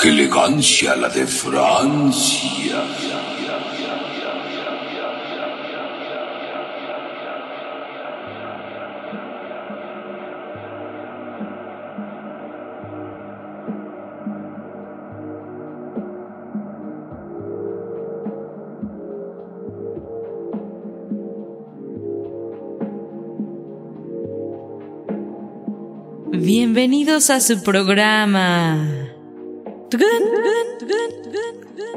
¡Qué elegancia la de Francia! Bienvenidos a su programa.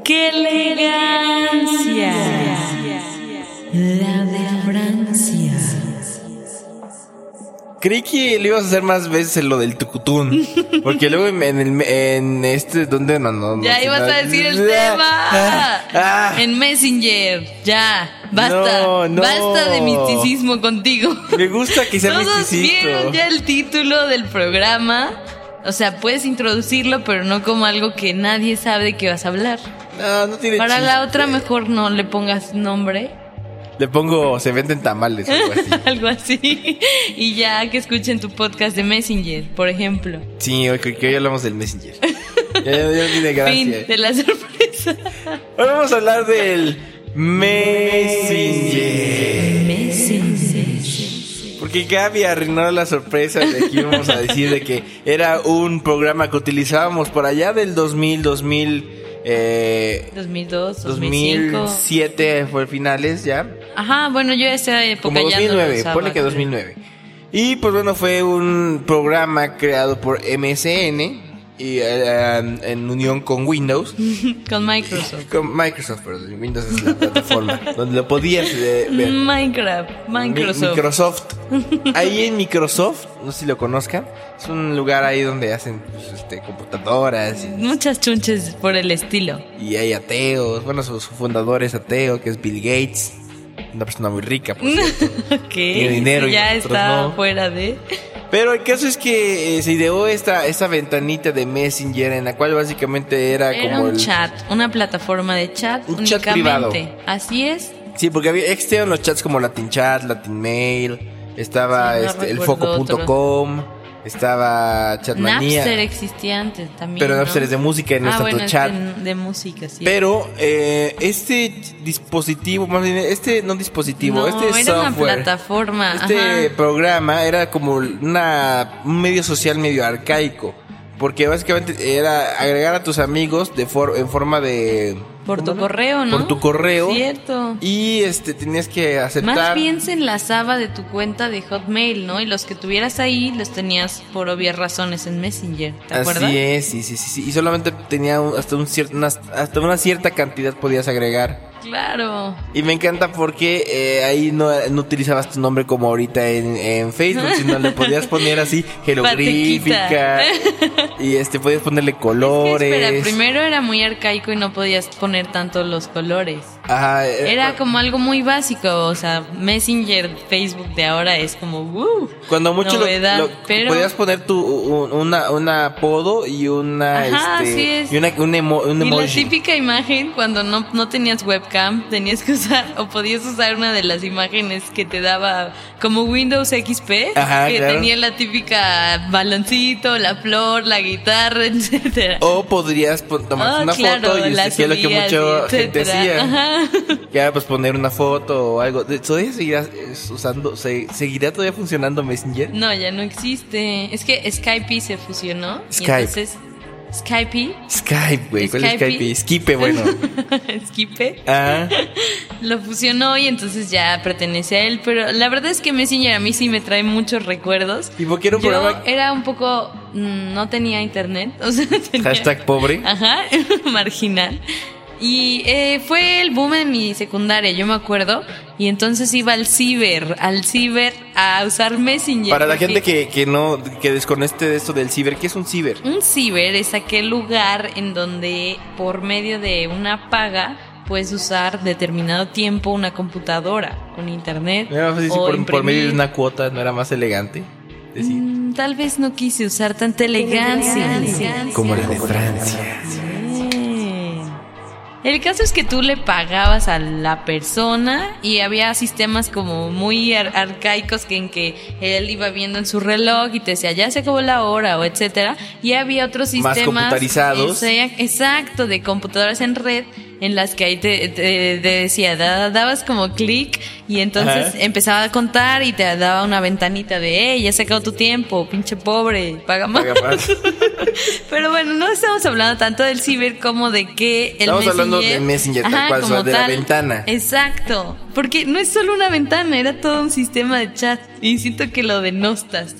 ¡Qué elegancia! La de Francia. Creí que le ibas a hacer más veces lo del tucutún. Porque luego en, el, en este, ¿dónde? No, no, no Ya sé ibas a decir el Ah, tema. ah. En Messenger. Ya. Basta. No, no. Basta de misticismo contigo. Me gusta que sea Todos misticito. vieron ya el título del programa. O sea, puedes introducirlo, pero no como algo que nadie sabe de qué vas a hablar. No, no tiene Para la chiste. otra mejor no le pongas nombre. Le pongo, se venden tamales o algo así. algo así. Y ya que escuchen tu podcast de Messenger, por ejemplo. Sí, hoy, que hoy hablamos del Messenger. ya, ya, ya tiene gracia. Fin de la sorpresa. Hoy vamos a hablar del Messenger. Messenger. Porque Gaby arruinó la sorpresa de que íbamos a decir de que era un programa que utilizábamos por allá del 2000, 2000, eh, 2002, 2005. 2007 fue finales ya. Ajá, bueno, yo esa época Como ya no lo 2009, usaba, ponle que creo. 2009. Y pues bueno, fue un programa creado por MSN y eh, en unión con Windows. Con Microsoft. Con Microsoft, perdón, Windows es la plataforma donde lo podías eh, ver. Minecraft, Microsoft. Mi- Microsoft. Ahí en Microsoft, no sé si lo conozcan, es un lugar ahí donde hacen pues, este, computadoras y, Muchas chunches por el estilo. y hay ateos. Bueno, su, su fundador es ateo, que es Bill Gates. Una persona muy rica, por cierto. Ok. Tiene dinero y ya nosotros está no. fuera de. Pero el caso es que eh, se ideó esta, esta ventanita de Messenger en la cual básicamente era, Era como un el... chat, una plataforma de chat Un chat únicamente. privado. Así es. Sí, porque había existían los chats como Latin Chat, Latin Mail, estaba Sí, no este, recuerdo elfoco.com, estaba Chatmanía. Napster existía antes también. Pero ¿no? Napster es de música no ah, bueno, es chat. De, de música, sí. Pero eh, este dispositivo, más bien, este no dispositivo, no, este era una software, plataforma. este ajá. programa era como una, un medio social medio arcaico. Porque básicamente era agregar a tus amigos de for- en forma de... Por tu correo, ¿no? Por tu correo. Cierto. Y este tenías que aceptar... Más bien se enlazaba de tu cuenta de Hotmail, ¿no? Y los que tuvieras ahí los tenías por obvias razones en Messenger, ¿te acuerdas? Así es, sí, sí, sí, sí. Y solamente tenía un- hasta, un cier- una, hasta una cierta cantidad podías agregar. Claro. Y me encanta porque eh, ahí no, no utilizabas tu nombre como ahorita en, en Facebook, sino le podías poner así jeroglífica y este podías ponerle Es que, colores. espera, primero era muy arcaico y no podías poner tanto los colores. Ajá, eh, Era como algo muy básico, o sea, Messenger, Facebook de ahora es como, ¡uh! cuando mucho lo- novedad, lo, pero- podías poner tu un, una, una apodo y una Ajá, este, así es. y una, un, emo- un Y la típica imagen, cuando no, no tenías webcam, tenías que usar, o podías usar una de las imágenes que te daba como Windows XP, Ajá, que claro. tenía la típica baloncito, la flor, la guitarra, etcétera. O podrías tomar Ah, una claro, foto y la lo que mucha gente hacía. Ajá. Ya, pues poner una foto o algo. ¿Todavía seguirá eh, usando, se- seguirá todavía funcionando Messenger? No, ya no existe. Es que Skype se fusionó. Y Skype. entonces, Skype, Skype, güey. ¿Cuál es Skype. Skype? Skipe, bueno. Skipe, Ah, lo fusionó y entonces ya pertenece a él. Pero la verdad es que Messenger a mí sí me trae muchos recuerdos. ¿y por qué era un Yo programa? era un poco. mm, No tenía internet. O sea, tenía- Hashtag pobre. Ajá, marginal. Y eh, fue el boom en mi secundaria, yo me acuerdo. Y entonces iba al ciber, al ciber a usar Messenger. Para la gente que, que no, que desconecte de esto del ciber, ¿qué es un ciber? Un ciber es aquel lugar en donde por medio de una paga puedes usar determinado tiempo una computadora con internet. No o por, por medio de una cuota no era más elegante. Decir, Mm, tal vez no quise usar tanta elegancia. como la de Francia. El caso es que tú le pagabas a la persona y había sistemas como muy ar- arcaicos que en que él iba viendo en su reloj y te decía ya se acabó la hora o etcétera. Y había otros Más sistemas computarizados. Exa- exacto de computadoras en red en las que ahí te, te- te decía da- dabas como clic y entonces Ajá. empezaba a contar y te daba una ventanita de hey ya se acabó tu tiempo pinche pobre paga más. Paga más. Pero bueno, no estamos hablando tanto del ciber como de que el Estamos hablando Messenger- de Messenger, tal cual, o sea, de la ventana. Exacto. Porque no es solo una ventana, era todo un sistema de chat. Y siento que lo denostas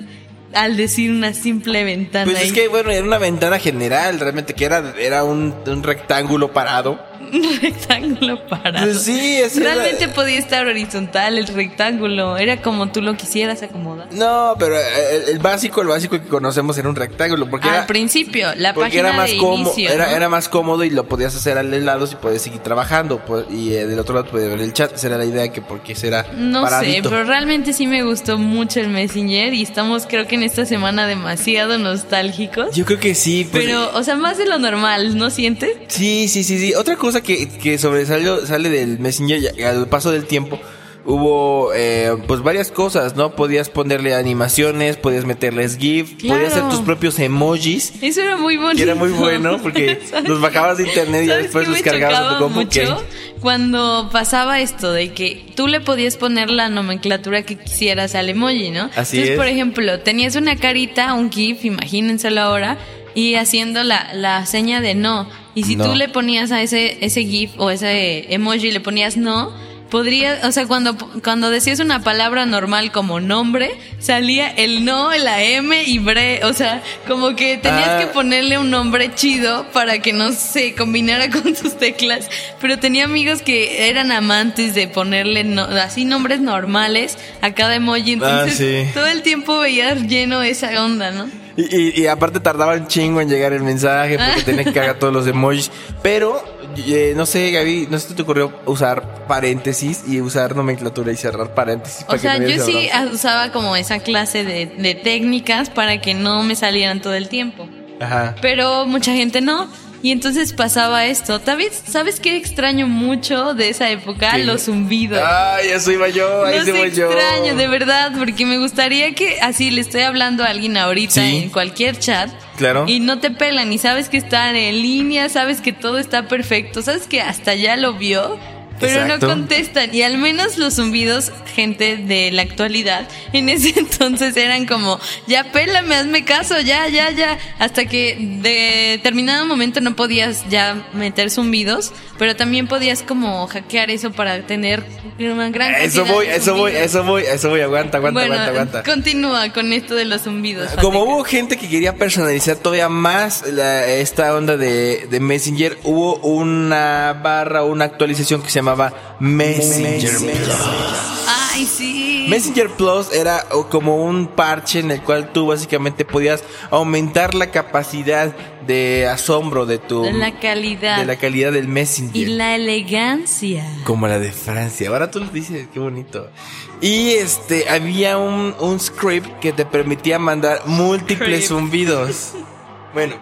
al decir una simple ventana. Pues es que, bueno, era una ventana general, realmente, que era, era un, un rectángulo parado. Un rectángulo parado. Pues sí, es Realmente podía estar horizontal el rectángulo. Era como tú lo quisieras acomodar. No, pero el, el básico, el básico que conocemos era un rectángulo, porque Al era, principio, la porque página era más de cómodo, inicio. era, ¿no? era más cómodo y lo podías hacer al lado y podías seguir trabajando, pues, y eh, del otro lado podías ver el chat, esa era la idea que porque será No paradito. sé, pero realmente sí me gustó mucho el Messenger y estamos creo que en esta semana demasiado nostálgicos. Yo creo que sí, pues, Pero, o sea, más de lo normal, ¿no sientes? Sí, sí, sí, sí. Otra cosa que, que sobresalió, sale del Messenger y al paso del tiempo, hubo eh, pues varias cosas, ¿no? Podías ponerle animaciones, podías meterles GIF, Claro. podías hacer tus propios emojis. Eso era muy bonito. Que era muy bueno porque los bajabas de internet y ya ¿Sabes después los cargabas a tu compu. mucho? Cuando pasaba esto de que tú le podías poner la nomenclatura que quisieras al emoji, ¿no? Así Entonces, es. por ejemplo, tenías una carita, un GIF, imagínenselo ahora, y haciendo la, la seña de no. Y si No. tú le ponías a ese, ese GIF o ese emoji, le ponías no, podría, o sea, cuando, cuando decías una palabra normal como nombre, salía el no, la M y bre, o sea, como que tenías Ah. que ponerle un nombre chido para que no se combinara con tus teclas, pero tenía amigos que eran amantes de ponerle no- así nombres normales a cada emoji, entonces Ah, sí. todo el tiempo veías lleno esa onda, ¿no? Y, y- aparte tardaba un chingo en llegar el mensaje porque tenía que cargar todos los emojis. Pero, eh, no sé, Gaby, ¿no se te ocurrió usar paréntesis y usar nomenclatura y cerrar paréntesis? O para que sea, no yo sí usaba como esa clase de, de técnicas para que no me salieran todo el tiempo. Ajá. Pero mucha gente no. Y entonces pasaba esto. ¿Sabes, ¿Sabes qué extraño mucho de esa época? ¿Qué? Los zumbidos. Ay, eso iba yo, ahí voy yo. extraño, de verdad, porque me gustaría que así le estoy hablando a alguien ahorita Sí. en cualquier chat. Claro. Y no te pelan y sabes que están en línea, sabes que todo está perfecto, sabes que hasta ya lo vio, pero Exacto. no contestan. Y al menos los zumbidos, gente de la actualidad, en ese entonces eran como, ya pélame, hazme caso, ya, ya, ya. Hasta que de determinado momento no podías ya meter zumbidos, pero también podías como hackear eso para tener una gran Eso voy, de eso voy, eso voy, eso voy, aguanta, aguanta, bueno, aguanta, aguanta. continúa con esto de los zumbidos. Como Fateca. hubo gente que quería personalizar todavía más la- esta onda de, de Messenger, hubo una barra, una actualización que se llamaba Messenger Plus. Ay, sí. Messenger Plus era como un parche en el cual tú básicamente podías aumentar la capacidad de asombro de tu la calidad. de la calidad del Messenger. Y la elegancia. Como la de Francia. Ahora tú lo dices, qué bonito. Y este, había un, un script que te permitía mandar múltiples zumbidos. Bueno,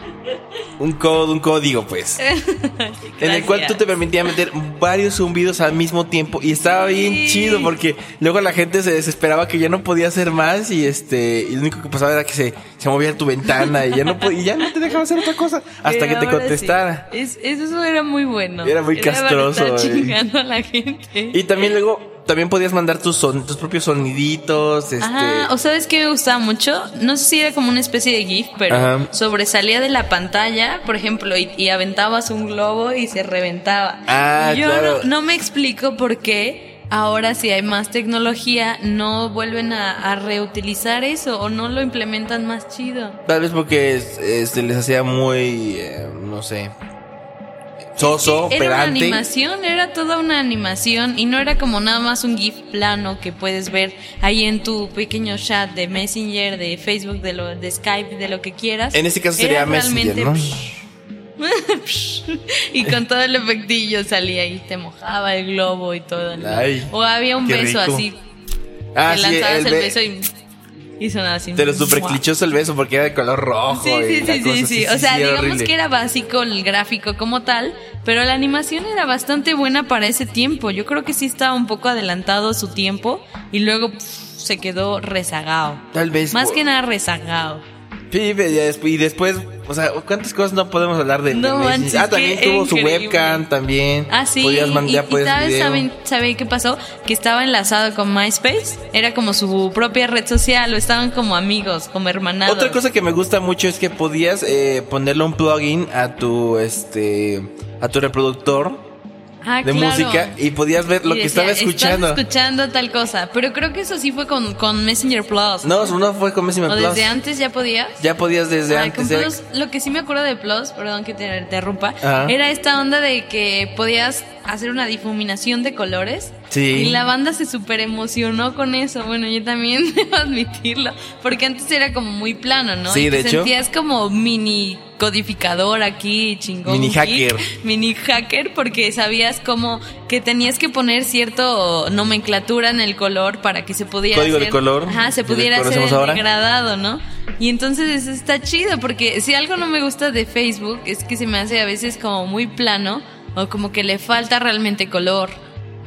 un código, un código pues. En el cual tú te permitías meter varios zumbidos al mismo tiempo y estaba bien Sí. chido porque luego la gente se desesperaba que ya no podía hacer más y este y lo único que pasaba era que se, se movía tu ventana y ya no y ya no te dejaba hacer otra cosa hasta que te contestara. sí. Es- eso era muy bueno. Era muy para castroso, chingando a la gente. Y también luego también podías mandar tus son, tus propios soniditos, este Ajá, o sabes que me gustaba mucho, no sé si era como una especie de GIF, pero Ajá. sobresalía de la pantalla, por ejemplo, y, y aventabas un globo y se reventaba. Ah, Yo claro. no, no me explico por qué ahora si hay más tecnología no vuelven a, a reutilizar eso o no lo implementan más chido. Tal vez porque este, se les hacía muy, eh, no sé, soso, Era una animación, era toda una animación y no era como nada más un GIF plano que puedes ver ahí en tu pequeño chat de Messenger, de Facebook, de, lo, de Skype, de lo que quieras. En este caso sería Era Messenger, y con todo el efectillo salía y te mojaba el globo y todo. Ay, o había un beso rico. así, Ah, sí, lanzabas el el, be- beso y y sonaba así. Te lo super ¡mua! clichoso el beso porque era de color rojo. Sí, sí, sí, sí, sí. O sea, digamos horrible. que era básico el gráfico como tal, pero la animación era bastante buena para ese tiempo. Yo creo que sí estaba un poco adelantado su tiempo y luego se quedó rezagado. Tal vez. Más que nada rezagado. Sí, y después, o sea, ¿cuántas cosas no podemos hablar de No manches, Ah, también tuvo su webcam también. Ah, sí. Podías mandar y, y ¿sabes, saben, ¿sabe qué pasó? Que estaba enlazado con MySpace. Era como su propia red social, o estaban como amigos, como hermanados. Otra cosa que me gusta mucho es que podías eh, ponerle un plugin a tu este a tu reproductor Ah, de claro. música y podías ver lo que estaba escuchando. Estás escuchando tal cosa. Pero creo que eso sí fue con, con Messenger Plus. No, no fue con Messenger ¿O Plus. desde antes ya podías? Ya podías desde antes. Plus, lo que sí me acuerdo de Plus, perdón que te interrumpa, Ajá. era esta onda de que podías hacer una difuminación de colores. Sí. Y la banda se súper emocionó con eso. Bueno, yo también debo admitirlo. Porque antes era como muy plano, ¿no? Sí, y te de hecho. sentías como mini codificador aquí, chingón. Mini hacker. Mini hacker, porque sabías como que tenías que poner cierto nomenclatura en el color para que se pudiera Código de hacer- color, Ajá, se pudiera hacer el degradado, ¿no? Y entonces eso está chido, porque si algo no me gusta de Facebook es que se me hace a veces como muy plano o como que le falta realmente color.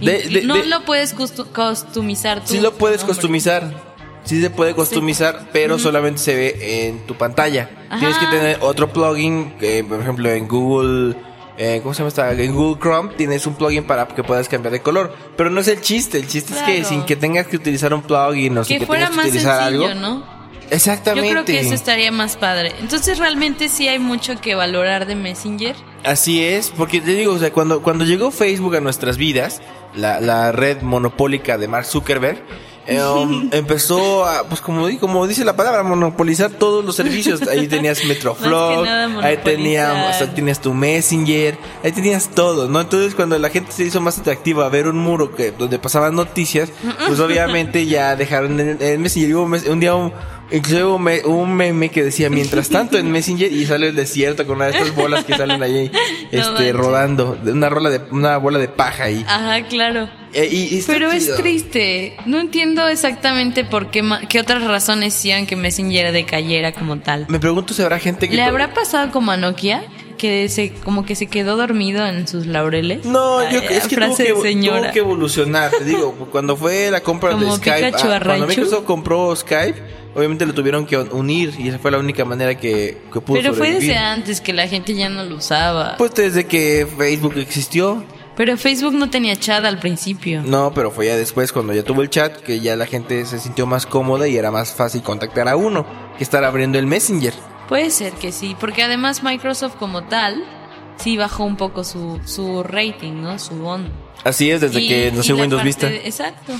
De- de- no de- lo puedes customizar tú. Sí lo puedes customizar. Sí se puede customizar, pero solamente se ve en tu pantalla. Ajá. Tienes que tener otro plugin, que, por ejemplo en Google, eh, ¿cómo se llama esta? En Google Chrome tienes un plugin para que puedas cambiar de color. Pero no es el chiste, el chiste es que sin que tengas que utilizar un plugin o sin Que que fuera tengas más que utilizar sencillo, algo. ¿no? Exactamente. Yo creo que eso estaría más padre. Entonces realmente sí hay mucho que valorar de Messenger. Así es, porque te digo, o sea, cuando, cuando llegó Facebook a nuestras vidas, la, la red monopólica de Mark Zuckerberg, eh, um, empezó a, pues como, como dice la palabra, monopolizar todos los servicios. Ahí tenías Metroflog, ahí tenías, o sea, tienes tu Messenger, ahí tenías todo, ¿no? Entonces cuando la gente se hizo más atractiva a ver un muro que donde pasaban noticias, pues obviamente ya dejaron el, el Messenger. Mes- un día un, incluso hubo me- un meme que decía, mientras tanto en Messenger y sale el desierto con una de estas bolas que salen ahí No este, manches. rodando, una rola de una bola de paja ahí. Ajá, claro. Eh, y- y está Pero es triste. No entiendo exactamente por qué, qué otras razones hacían que Messenger decayera como tal. Me pregunto si habrá gente que ¿Le habrá pasado como a Nokia? Que se, como que se quedó dormido en sus laureles. No, yo es que tuvo que, señora. tuvo que evolucionar, te digo, cuando fue la compra de Skype, ah, cuando. Microsoft compró Skype, obviamente lo tuvieron que unir y esa fue la única manera que, que pudo Pero fue desde antes que la gente ya no lo usaba. Pues desde que Facebook existió. Pero Facebook no tenía chat al principio. No, pero fue ya después cuando ya tuvo el chat que ya la gente se sintió más cómoda y era más fácil contactar a uno que estar abriendo el Messenger. Puede ser que sí, porque además Microsoft como tal sí bajó un poco su, su rating, ¿no? Su on. Así es, desde Y- que nació Windows parte Vista. exacto.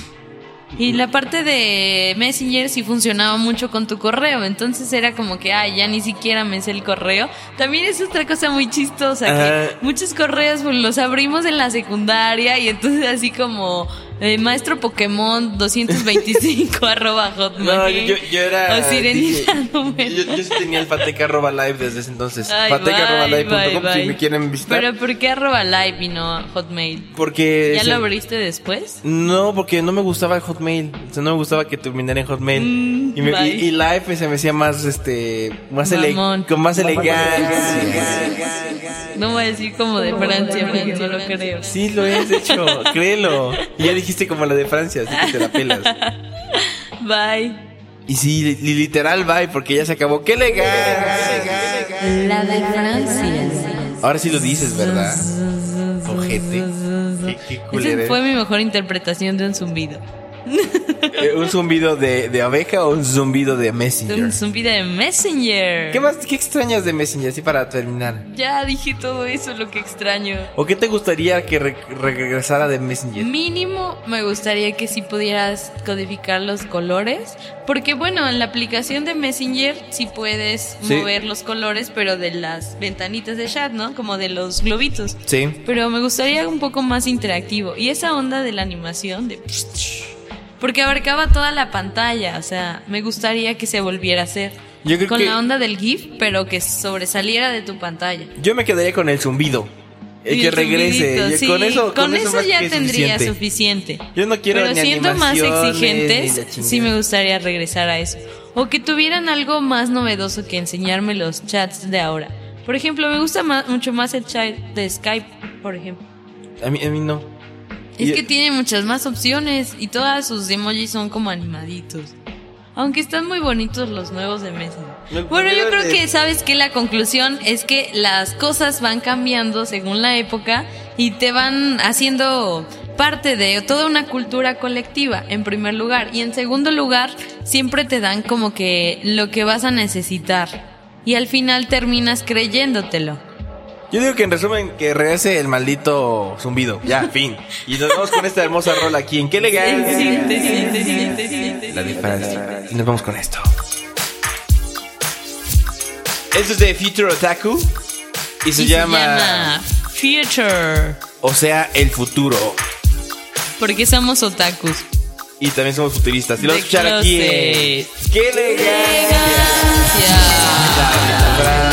Y la parte de Messenger sí funcionaba mucho con tu correo, entonces era como que, ay, ya ni siquiera me sé el correo. También es otra cosa muy chistosa, que muchos correos pues, los abrimos en la secundaria y entonces así como eh, maestro Pokémon 225 arroba hotmail. No, yo, yo, era. O sirenita dije- yo, yo sí tenía el Fateca arroba live desde ese entonces. Ay, Fateca arroba live punto com, bye, si me quieren visitar. Pero ¿por qué arroba live y no hotmail? porque. ¿Ya ese- lo abriste después? No, porque no me gustaba el Hotmail. O sea, no me gustaba que terminara en Hotmail. Mm, y, me- bye. y- y Live pues, se me hacía más, este, más ele- Mamón. con más elegancia. No voy a decir como de Francia, porque no lo creo. Sí, lo es, de hecho, créelo. Y ya dijiste como la de Francia, así que te la pelas. Bye. Y sí, li- li- literal, bye, porque ya se acabó. ¡Qué elegancia! La de Francia. Ahora sí lo dices, ¿verdad? Ojete. Qué, qué Esa fue mi mejor interpretación de un zumbido. Eh, ¿Un zumbido de, de abeja o un zumbido de Messenger? Un zumbido de Messenger. ¿Qué más, qué extrañas de Messenger, así para terminar? Ya dije todo eso, lo que extraño. ¿O qué te gustaría que re- regresara de Messenger? Mínimo me gustaría que si pudieras codificar los colores, porque bueno, en la aplicación de Messenger sí puedes Sí. mover los colores, pero de las ventanitas de chat, ¿no? Como de los globitos. Sí. Pero me gustaría un poco más interactivo. Y esa onda de la animación, de... Porque abarcaba toda la pantalla, o sea, me gustaría que se volviera a hacer. Yo creo Con que- la onda del GIF, pero que sobresaliera de tu pantalla. Yo me quedaría con el zumbido. El Y que regrese. sí, con eso, con eso más ya tendría suficiente. suficiente. Yo no quiero Pero ni siendo más exigentes, sí me gustaría regresar a eso. o que tuvieran algo más novedoso que enseñarme los chats de ahora. Por ejemplo, me gusta más, mucho más el chat de Skype, por ejemplo. A mí, a mí no. Es Y- que tiene muchas más opciones y todas sus emojis son como animaditos. Aunque están muy bonitos los nuevos de. No, Bueno, yo creo que sabes que la conclusión es que las cosas van cambiando según la época y te van haciendo parte de toda una cultura colectiva, en primer lugar. Y en segundo lugar, siempre te dan como que lo que vas a necesitar. Y al final terminas creyéndotelo. Yo digo que en resumen que regrese el maldito zumbido. Ya, fin. Y nos vamos con esta hermosa rola aquí. ¿En qué legal? La diferencia. Y nos vamos con esto. Esto es de Future Otaku. Y se, Y llama, Future. O sea, el futuro. Porque somos otakus. Y también somos futuristas. Y lo vamos a escuchar aquí en... ¡Qué legal! La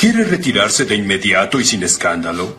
¿Quiere retirarse de inmediato y sin escándalo?